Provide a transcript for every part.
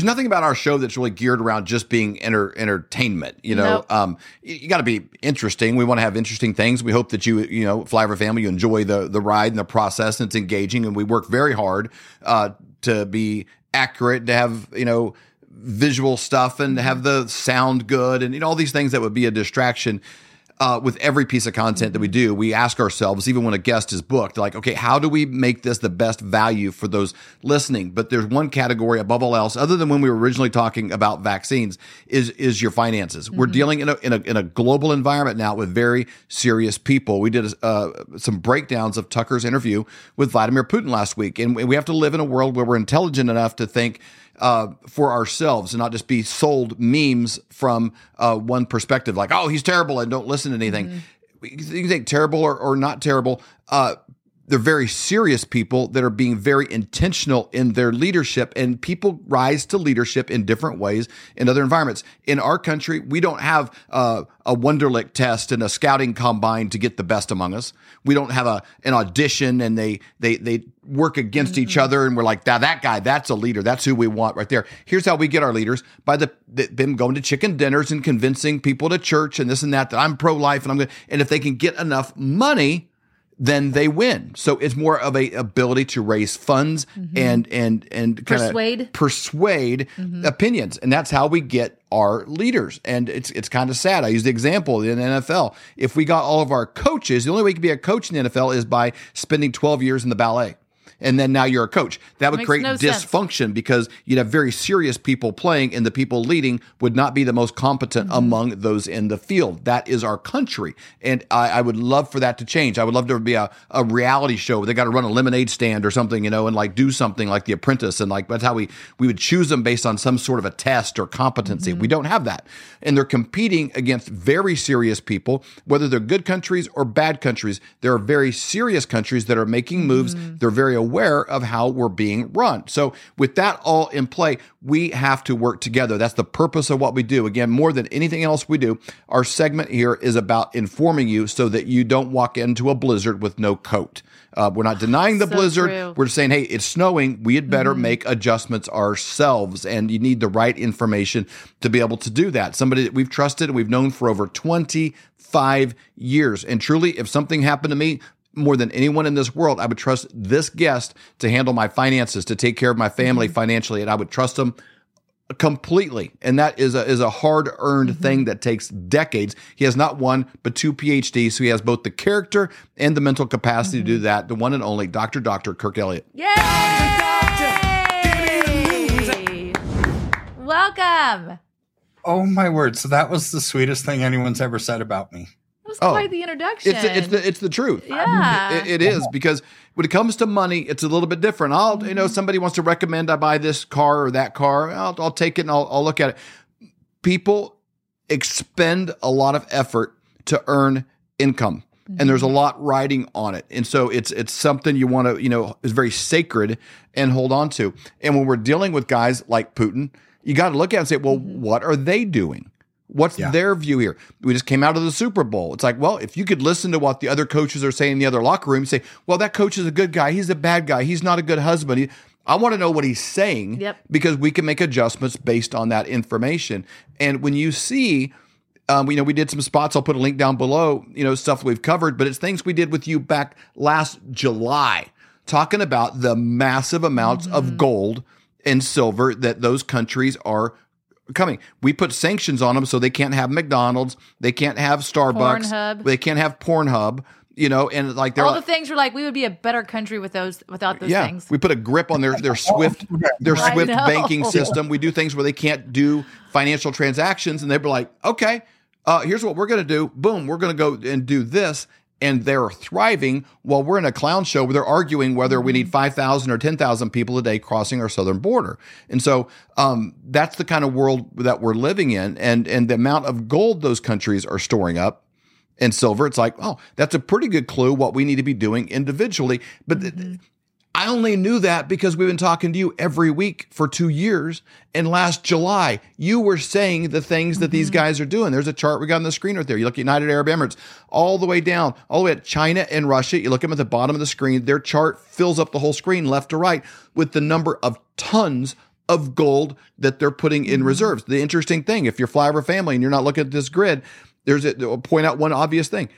there's nothing about our show that's really geared around just being enter, entertainment. You know, Nope. um, you, you got to be interesting. We want to have interesting things. We hope that you, you know, Flyover family, you enjoy the the ride and the process, and it's engaging. And we work very hard uh, to be accurate, to have you know visual stuff, and to have the sound good, and you know all these things that would be a distraction uh, with every piece of content that we do, we ask ourselves, even when a guest is booked, like, okay, how do we make this the best value for those listening? But there's one category above all else, other than when we were originally talking about vaccines, is is your finances. We're dealing in a, in a in a global environment now with very serious people. We did uh, some breakdowns of Tucker's interview with Vladimir Putin last week, and we have to live in a world where we're intelligent enough to think uh, for ourselves and not just be sold memes from uh, one perspective, like, oh, he's terrible and don't listen to anything. You can think terrible or, or not terrible. Uh, they're very serious people that are being very intentional in their leadership, and people rise to leadership in different ways in other environments. In our country, we don't have uh, a Wonderlic test and a scouting combine to get the best among us. We don't have a an audition and they they they work against each other, and we're like, that that guy, that's a leader. That's who we want right there. Here's how we get our leaders by the, the them going to chicken dinners and convincing people to church and this and that that I'm pro life and I'm good. And if they can get enough money then they win. So it's more of a ability to raise funds mm-hmm. and and and kind Persuade. persuade mm-hmm. opinions, and that's how we get our leaders. And it's it's kind of sad. I use the example in the NFL. If we got all of our coaches, the only way you can be a coach in the NFL is by spending twelve years in the ballet. And then now you're a coach. That would Makes create no sense. dysfunction because you'd have very serious people playing, and the people leading would not be the most competent Mm-hmm. among those in the field. That is our country, and I, I would love for that to change. I would love to be a, a reality show where they got to run a lemonade stand or something, you know, and like do something like The Apprentice, and like that's how we we would choose them based on some sort of a test or competency. Mm-hmm. We don't have that, and they're competing against very serious people, whether they're good countries or bad countries. There are very serious countries that are making moves. Mm-hmm. They're very aware of how we're being run. So, with that all in play, we have to work together. That's the purpose of what we do. Again, more than anything else we do, our segment here is about informing you so that you don't walk into a blizzard with no coat. Uh, we're not denying the So blizzard. true. We're just saying, hey, it's snowing. We had better Mm-hmm. make adjustments ourselves. And you need the right information to be able to do that. Somebody that we've trusted and we've known for over 25 years. And truly, if something happened to me, more than anyone in this world, I would trust this guest to handle my finances, to take care of my family Mm-hmm. financially, and I would trust them completely. And that is a is a hard earned Mm-hmm. thing that takes decades. He has not one but two PhDs, so he has both the character and the mental capacity to do Mm-hmm. that. The one and only Dr. Dr. Kirk Elliott. Yay! Welcome. Oh my word! So that was the sweetest thing anyone's ever said about me. Was Oh, quite the introduction. It's the, it's the it's the truth. Yeah. It- it is because when it comes to money, it's a little bit different. I'll you know Mm-hmm. somebody wants to recommend I buy this car or that car. I'll, I'll take it and I'll, I'll look at it. People expend a lot of effort to earn income. And there's a Mm-hmm. lot riding on it, and so it's it's something you want to you know is very sacred and hold on to. And when we're dealing with guys like Putin, you got to look at it and say, well, Mm-hmm. what are they doing? What's Yeah. their view here? We just came out of the Super Bowl. It's like, well, if you could listen to what the other coaches are saying in the other locker room, say, well, that coach is a good guy. He's a bad guy. He's not a good husband. He- I want to know what he's saying Yep. because we can make adjustments based on that information. And when you see, um, you know, we did some spots. I'll put a link down below. You know, stuff we've covered, but it's things we did with you back last July, talking about the massive amounts of gold and silver that those countries are coming. We put sanctions on them so they can't have McDonald's, they can't have Starbucks, Pornhub. they can't have Pornhub. You know, and like they're All like, the things were like we would be a better country with those without those yeah, things. we put a grip on their their Swift their Swift banking system. We do things where they can't do financial transactions, and they were like, okay, uh, here's what we're going to do. Boom, we're going to go and do this. And they're thriving while we're in a clown show where they're arguing whether we need 5,000 or 10,000 people a day crossing our southern border. And so um, that's the kind of world that we're living in. And, and the amount of gold those countries are storing up and silver, it's like, oh, that's a pretty good clue what we need to be doing individually. But th- I only knew that because we've been talking to you every week for two years. And last July, you were saying the things that these mm-hmm. guys are doing. There's a chart we got on the screen right there. You look at United Arab Emirates, all the way down, all the way at China and Russia. You look at them at the bottom of the screen. Their chart fills up the whole screen, left to right, with the number of tons of gold that they're putting in mm-hmm. reserves. The interesting thing, if you're flyover family and you're not looking at this grid, there's a point out one obvious thing.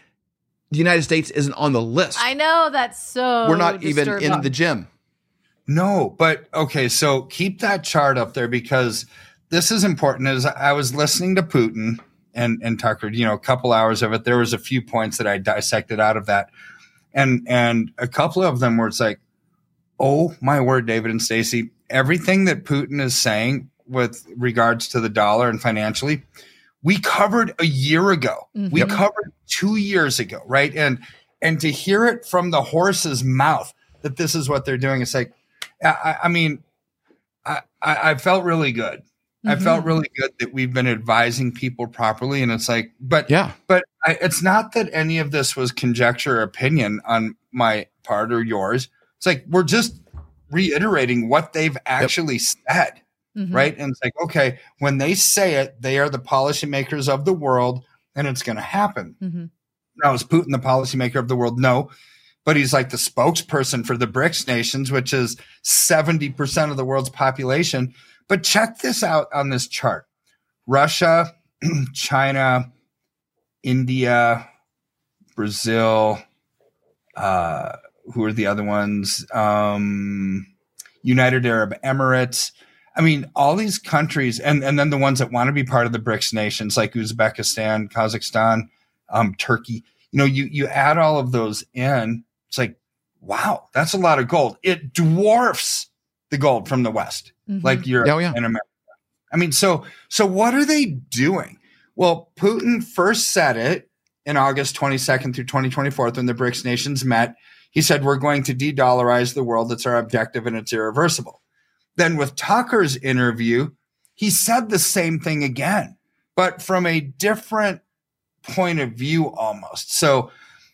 The United States isn't on the list. I know that's so. We're not even in the gym. No, but okay, so keep that chart up there because this is important. As I was listening to Putin and and Tucker, you know, a couple hours of it, there was a few points that I dissected out of that, and and a couple of them where it's like, oh my word, David and Stacy, everything that Putin is saying with regards to the dollar and financially, we covered a year ago. We Mhm. covered two years ago, right? And and to hear it from the horse's mouth that this is what they're doing, it's like, I, I- I mean, I, I I I felt really good. I Mhm. felt really good that we've been advising people properly, and it's like, but Yeah. but I, it's not that any of this was conjecture or opinion on my part or yours. It's like we're just reiterating what they've actually said, Mhm. right? And it's like, okay, when they say it, they are the policymakers of the world, and it's going to happen. Mhm. Now, is Putin the policymaker of the world? No. But he's like the spokesperson for the BRICS nations, which is 70% of the world's population. But check this out on this chart Russia, China, India, Brazil, uh, who are the other ones? Um, United Arab Emirates. I mean, all these countries, and, and then the ones that want to be part of the BRICS nations like Uzbekistan, Kazakhstan, um, Turkey. You know, you you add all of those in, it's like, wow, that's a lot of gold. It dwarfs the gold from the West, Mhm. like Europe Oh, yeah. and America. I mean, so so what are they doing? Well, Putin first said it in August 22nd through 2024 when the BRICS nations met. He said, We're going to de dollarize the world. That's our objective and it's irreversible. Then with Tucker's interview, he said the same thing again, but from a different point of view almost. So,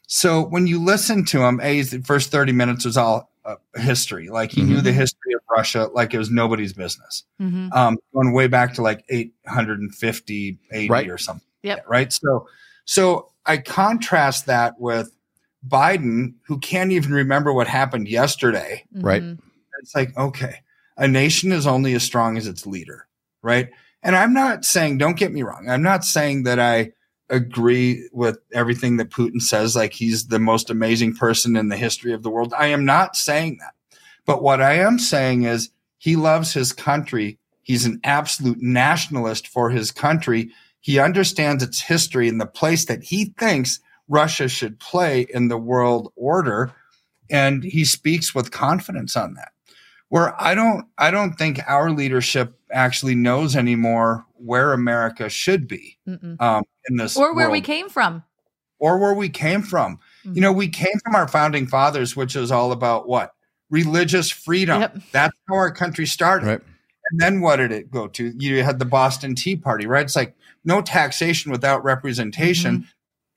so when you listen to him, a the first 30 minutes was all uh, history. Like he knew Mhm. the history of Russia like it was nobody's business. Mhm. Um, going way back to like 850 AD Right. or something. Yep. Right. So, so I contrast that with Biden, who can't even remember what happened yesterday. Right. Mhm. It's like, okay, a nation is only as strong as its leader, right? And I'm not saying, don't get me wrong, I'm not saying that I agree with everything that Putin says, like he's the most amazing person in the history of the world. I am not saying that. But what I am saying is he loves his country. He's an absolute nationalist for his country. He understands its history and the place that he thinks Russia should play in the world order. And he speaks with confidence on that where I don't I don't think our leadership actually knows anymore where America should be um, in this Or where we came from. or where we came from. Mhm. You know, we came from our founding fathers, which is all about what religious freedom. Yep. That's how our country started. Right. And then what did it go to? You had the Boston Tea Party, right? It's like no taxation without representation.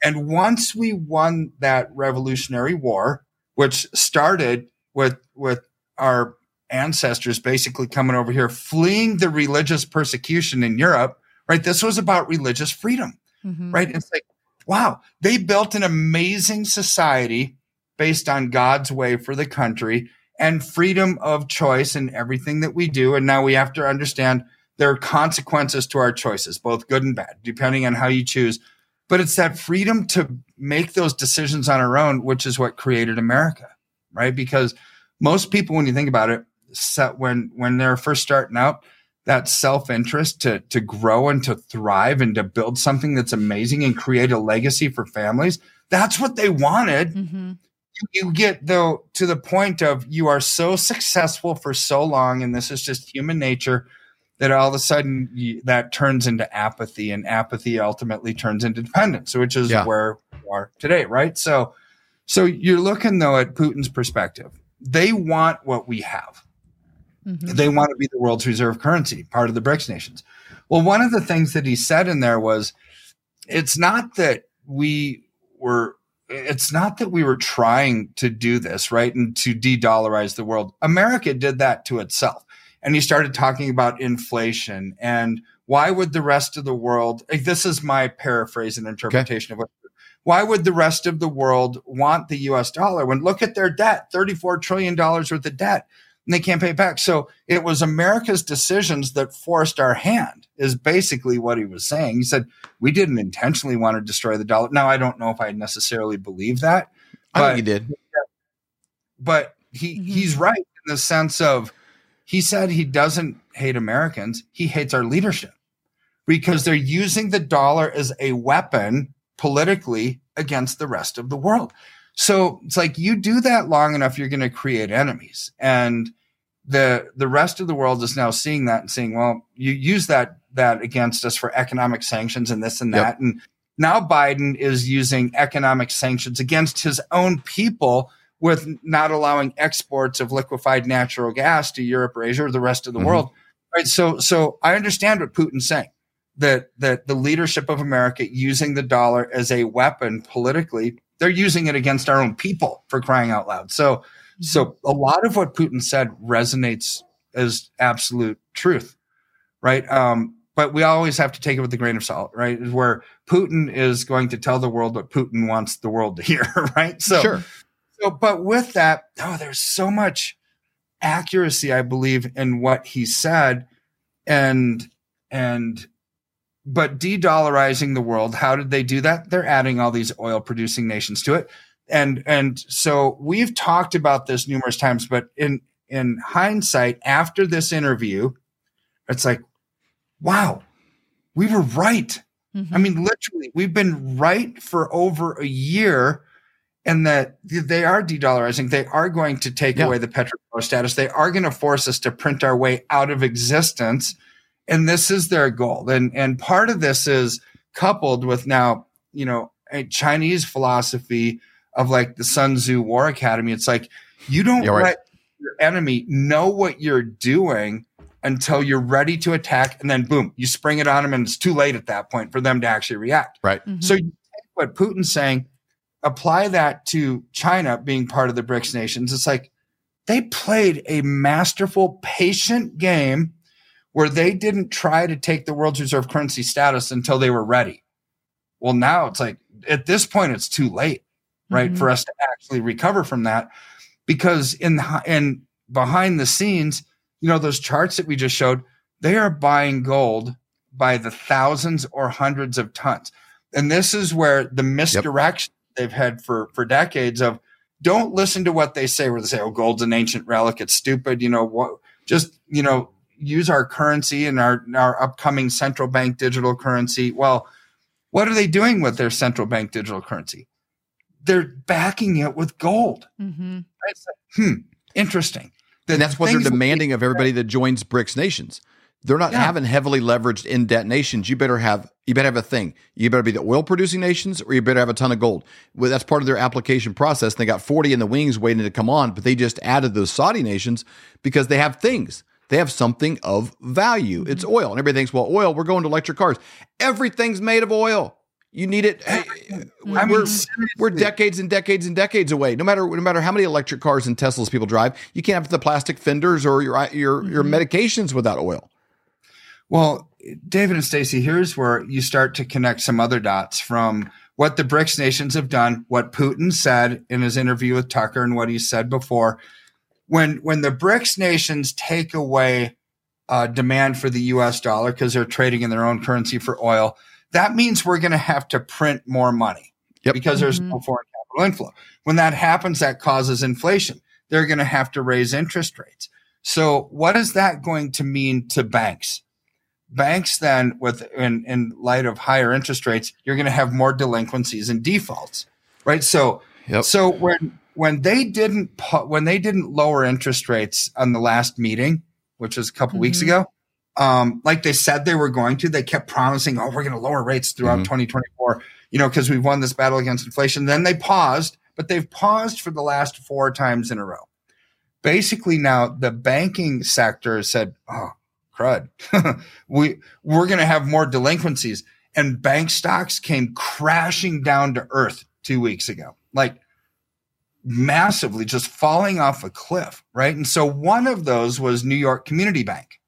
And once we won that Revolutionary War, which started with with our ancestors basically coming over here, fleeing the religious persecution in Europe, right? This was about religious freedom, Mhm. right? It's like, wow, they built an amazing society based on God's way for the country and freedom of choice in everything that we do. And now we have to understand there are consequences to our choices, both good and bad, depending on how you choose. But it's that freedom to make those decisions on our own, which is what created America, right? Because most people, when you think about it, set when when they're first starting out, that self-interest to to grow and to thrive and to build something that's amazing and create a legacy for families, that's what they wanted Mhm. you get though to the point of you are so successful for so long and this is just human nature that all of a sudden you, that turns into apathy and apathy ultimately turns into dependence which is Yeah. where we are today right so so you're looking though at putin's perspective they want what we have Mhm. they want to be the world's reserve currency, part of the BRICS nations. Well, one of the things that he said in there was it's not that we were it's not that we were trying to do this, right? And to de-dollarize the world. America did that to itself. And he started talking about inflation and why would the rest of the world like, this is my paraphrase and interpretation of what why would the rest of the world want the US dollar when look at their debt, $34 trillion worth of debt? And they can't pay it back. So it was America's decisions that forced our hand, is basically what he was saying. He said, We didn't intentionally want to destroy the dollar. Now, I don't know if I necessarily believe that. I think you did. But he, Mhm. he's right in the sense of he said he doesn't hate Americans, he hates our leadership because they're using the dollar as a weapon politically against the rest of the world. So it's like you do that long enough, you're going to create enemies. And the the rest of the world is now seeing that and saying, well, you use that that against us for economic sanctions and this and Yep. that. And now Biden is using economic sanctions against his own people with not allowing exports of liquefied natural gas to Europe or Asia or the rest of the Mhm. world. Right. So so I understand what Putin's saying. That that the leadership of America using the dollar as a weapon politically, they're using it against our own people for crying out loud. So so a lot of what Putin said resonates as absolute truth, right? Um, but we always have to take it with a grain of salt, right? Where Putin is going to tell the world what Putin wants the world to hear, right? So, sure. so but with that, oh, there's so much accuracy, I believe, in what he said, and and but de-dollarizing the world, how did they do that? They're adding all these oil-producing nations to it and and so we've talked about this numerous times but in in hindsight after this interview it's like wow we were right Mhm. i mean literally we've been right for over a year and that they are de-dollarizing they are going to take Yeah. away the petrodollar status they are going to force us to print our way out of existence and this is their goal and and part of this is coupled with now you know a chinese philosophy of like the Sun Tzu War Academy. It's like you don't Yeah, right. let your enemy know what you're doing until you're ready to attack, and then boom, you spring it on them, and it's too late at that point for them to actually react. Right. Mhm. So you take what Putin's saying, apply that to China being part of the BRICS nations. It's like they played a masterful, patient game where they didn't try to take the world's reserve currency status until they were ready. Well, now it's like at this point, it's too late right Mhm. for us to actually recover from that because in the, in behind the scenes you know those charts that we just showed they are buying gold by the thousands or hundreds of tons and this is where the misdirection they've had for for decades of don't listen to what they say where they say oh gold's an ancient relic it's stupid you know what just you know use our currency and our our upcoming central bank digital currency well what are they doing with their central bank digital currency they're backing it with gold. Mhm. It's hmm, interesting. The And that's what they're things that we- demanding of everybody that joins BRICS nations. They're not Yeah. having heavily leveraged in debt nations. You better have you better have a thing. You better be the oil producing nations or you better have a ton of gold. Well, that's part of their application process. They got 40 in the wings waiting to come on, but they just added those Saudi nations because they have things. They have something of value. It's Mm-hmm. oil. And everybody thinks, well, oil, we're going to electric cars. Everything's made of oil. You need it. Hey, I mean, we're, we're decades and decades and decades away. No matter no matter how many electric cars and Teslas people drive, you can't have the plastic fenders or your your your Mm-hmm. medications without oil. Well, David and Stacy, here's where you start to connect some other dots from what the BRICS nations have done, what Putin said in his interview with Tucker, and what he said before. When when the BRICS nations take away uh, demand for the U.S. dollar because they're trading in their own currency for oil, that means we're going to have to print more money Yep. because there's Mhm. no foreign capital inflow. When that happens, that causes inflation. They're going to have to raise interest rates. So, what is that going to mean to banks? Banks then, with in, in light of higher interest rates, you're going to have more delinquencies and defaults, right? So, Yep. so when when they didn't pu- when they didn't lower interest rates on the last meeting, which was a couple weeks Mhm. ago, um, like they said they were going to, they kept promising, "Oh, we're going to lower rates throughout Mhm. 2024," you know, because we've won this battle against inflation. Then they paused, but they've paused for the last four times in a row. Basically, now the banking sector said, "Oh, crud, we we're going to have more delinquencies," and bank stocks came crashing down to earth two weeks ago, like massively, just falling off a cliff, right? And so one of those was New York Community Bank.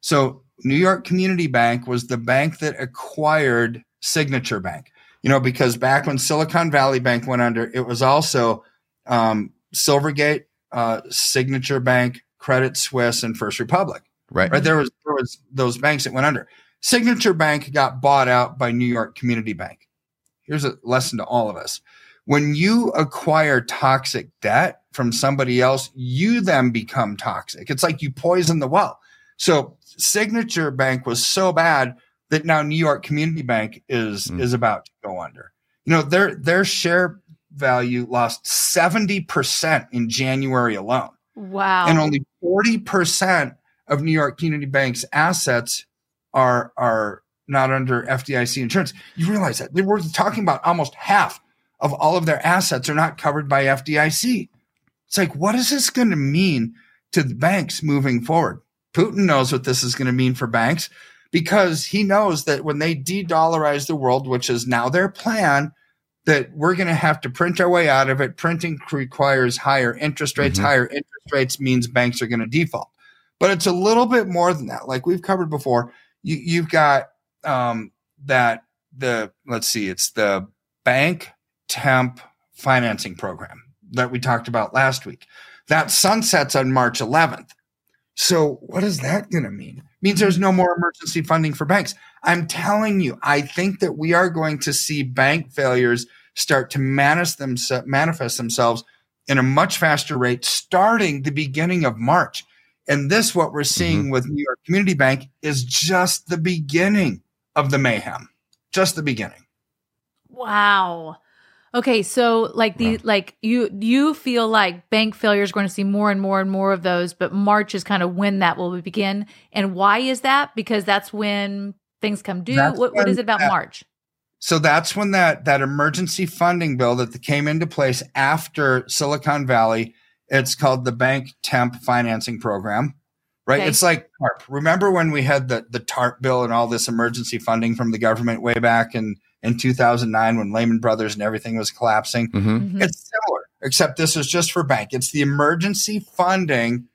So New York Community Bank was the bank that acquired Signature Bank. You know, because back when Silicon Valley Bank went under, it was also um, Silvergate, uh, Signature Bank, Credit Suisse, and First Republic. Right. Right there was there was those banks that went under. Signature Bank got bought out by New York Community Bank. Here's a lesson to all of us. When you acquire toxic debt from somebody else, you then become toxic. It's like you poison the well. So Signature Bank was so bad that now New York Community Bank is Mm. is about to go under. You know, their their share value lost 70% in January alone Wow. and only 40% of New York Community Bank's assets are are not under FDIC insurance. You realize that we're talking about almost half of all of their assets are not covered by FDIC. It's like, what is this going to mean to the banks moving forward? Putin knows what this is going to mean for banks because he knows that when they de-dollarize the world, which is now their plan, that we're going to have to print our way out of it. Printing requires higher interest rates. Mhm. Higher interest rates means banks are going to default. But it's a little bit more than that. Like we've covered before, you, you've got um, that the let's see, it's the bank temp financing program that we talked about last week. That sunsets on March 11th. So what is that going to mean? means there's no more emergency funding for banks. I'm telling you, I think that we are going to see bank failures start to manifest, themse- manifest themselves in a much faster rate starting the beginning of March. And this, what we're seeing mm-hmm. with New York Community Bank, is just the beginning of the mayhem. Just the beginning. Wow. Okay, so like the like you you feel like bank failure is going to see more and more and more of those, but March is kind of when that will begin. And why is that? Because that's when things come due. What what is it about that- March? So that's when that that emergency funding bill that came into place after Silicon Valley, it's called the Bank Temp Financing Program, right? Okay. It's like TARP. Remember when we had the the TARP bill and all this emergency funding from the government way back in in 2009 when Lehman Brothers and everything was collapsing? hmm Mhm. It's similar, except this is just for bank. It's the emergency funding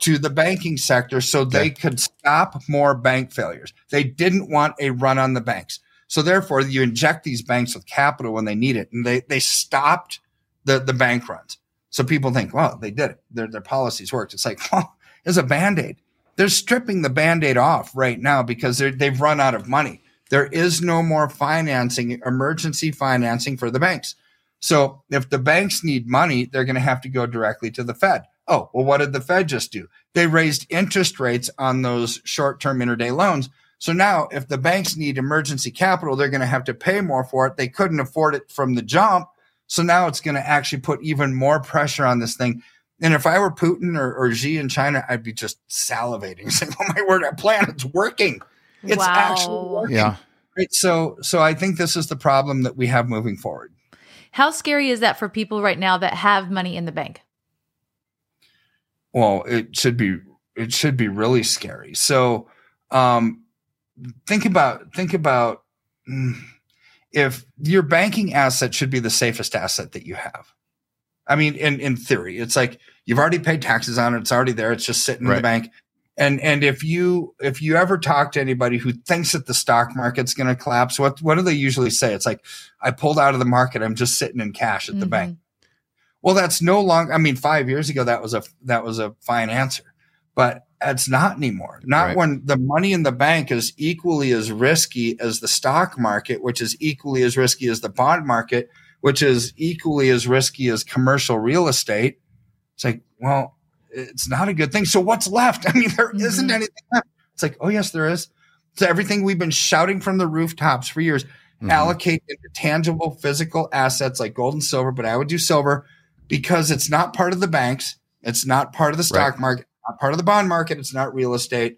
to the banking sector so they could stop more bank failures. They didn't want a run on the banks. So therefore, you inject these banks with capital when they need it, and they they stopped the the bank runs. So people think, well, they did it. Their their policies worked. It's like, well, it's a band aid. They're stripping the band aid off right now because they're, they've run out of money. There is no more financing, emergency financing for the banks. So if the banks need money, they're going to have to go directly to the Fed. Oh, well, what did the Fed just do? They raised interest rates on those short term interday loans. So now if the banks need emergency capital, they're going to have to pay more for it. They couldn't afford it from the jump. So now it's going to actually put even more pressure on this thing. And if I were Putin or, or Xi in China, I'd be just salivating, saying, "Oh my word, our plan is working. It's wow. actually working." Yeah. Right. So, so I think this is the problem that we have moving forward. How scary is that for people right now that have money in the bank? Well, it should be it should be really scary. So, um, think about think about mm, if your banking asset should be the safest asset that you have. I mean, in in theory, it's like you've already paid taxes on it; it's already there. It's just sitting in the bank. And and if you if you ever talk to anybody who thinks that the stock market's going to collapse, what what do they usually say? It's like I pulled out of the market. I'm just sitting in cash at the Mhm. bank. Well, that's no longer. I mean, five years ago, that was a that was a fine answer, but it's not anymore. Not Right. when the money in the bank is equally as risky as the stock market, which is equally as risky as the bond market, which is equally as risky as commercial real estate. It's like, well, it's not a good thing. So what's left? I mean, there not Mhm. anything left. It's like, oh yes, there is. So everything we've been shouting from the rooftops for years Mhm. allocate into tangible physical assets like gold and silver, but I would do silver because it's not part of the banks. It's not part of the stock Right. market, not part of the bond market. It's not real estate.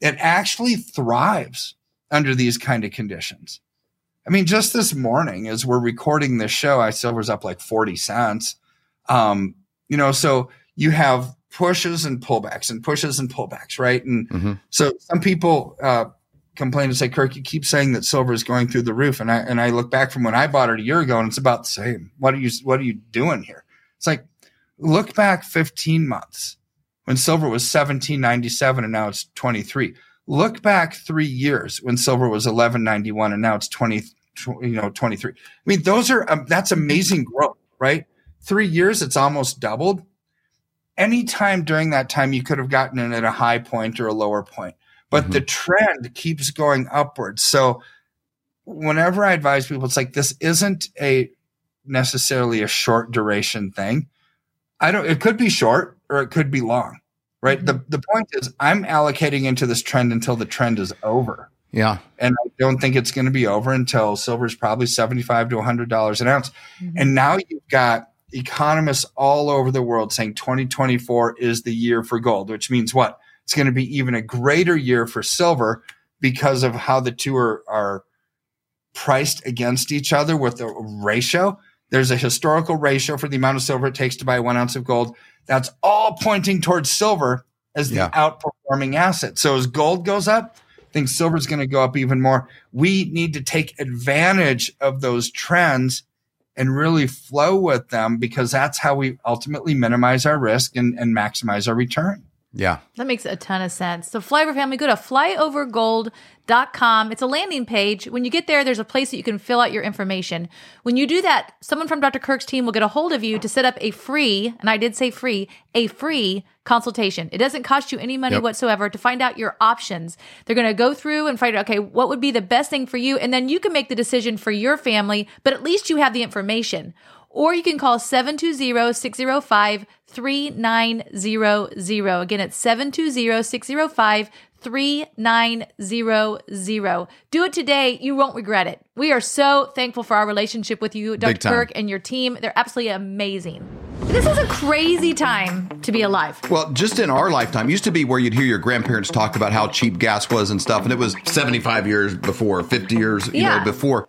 It actually thrives under these kind of conditions. I mean, just this morning, as we're recording this show, I silver's up like 40 cents. Um, you know, so you have pushes and pullbacks and pushes and pullbacks, right? And Mhm. so some people uh, complain and say, Kirk, you keep saying that silver is going through the roof. And I and I look back from when I bought it a year ago and it's about the same. What are you what are you doing here? It's like look back 15 months when silver was 1797 and now it's 23. Look back three years when silver was 1191 and now it's 20, you know, 23. I mean, those are um, that's amazing growth, right? Three years, it's almost doubled. Anytime during that time you could have gotten in at a high point or a lower point, but Mhm. the trend keeps going upwards. So whenever I advise people, it's like this isn't a necessarily a short duration thing. I don't. It could be short or it could be long, right? The the point is, I'm allocating into this trend until the trend is over, Yeah. and I don't think it's going to be over until silver is probably seventy five to hundred dollars an ounce. Mhm. And now you've got economists all over the world saying 2024 is the year for gold, which means what? It's going to be even a greater year for silver because of how the two are, are priced against each other with the ratio. There's a historical ratio for the amount of silver it takes to buy one ounce of gold. That's all pointing towards silver as the Yeah. outperforming asset. So as gold goes up, I think silver is going to go up even more. We need to take advantage of those trends and really flow with them because that's how we ultimately minimize our risk and, and maximize our return. Yeah. That makes a ton of sense. So, Flyover family, go to flyovergold.com. It's a landing page. When you get there, there's a place that you can fill out your information. When you do that, someone from Dr. Kirk's team will get a hold of you to set up a free, and I did say free, a free consultation. It doesn't cost you any money Yep. whatsoever to find out your options. They're going to go through and find out, okay, what would be the best thing for you? And then you can make the decision for your family, but at least you have the information or you can call 720-605-3900. Again, it's 720-605-3900. Do it today. You won't regret it. We are so thankful for our relationship with you, Dr. Kirk, and your team. They're absolutely amazing. This is a crazy time to be alive. Well, just in our lifetime, used to be where you'd hear your grandparents talk about how cheap gas was and stuff, and it was 75 years before, 50 years, you Yeah. know, before.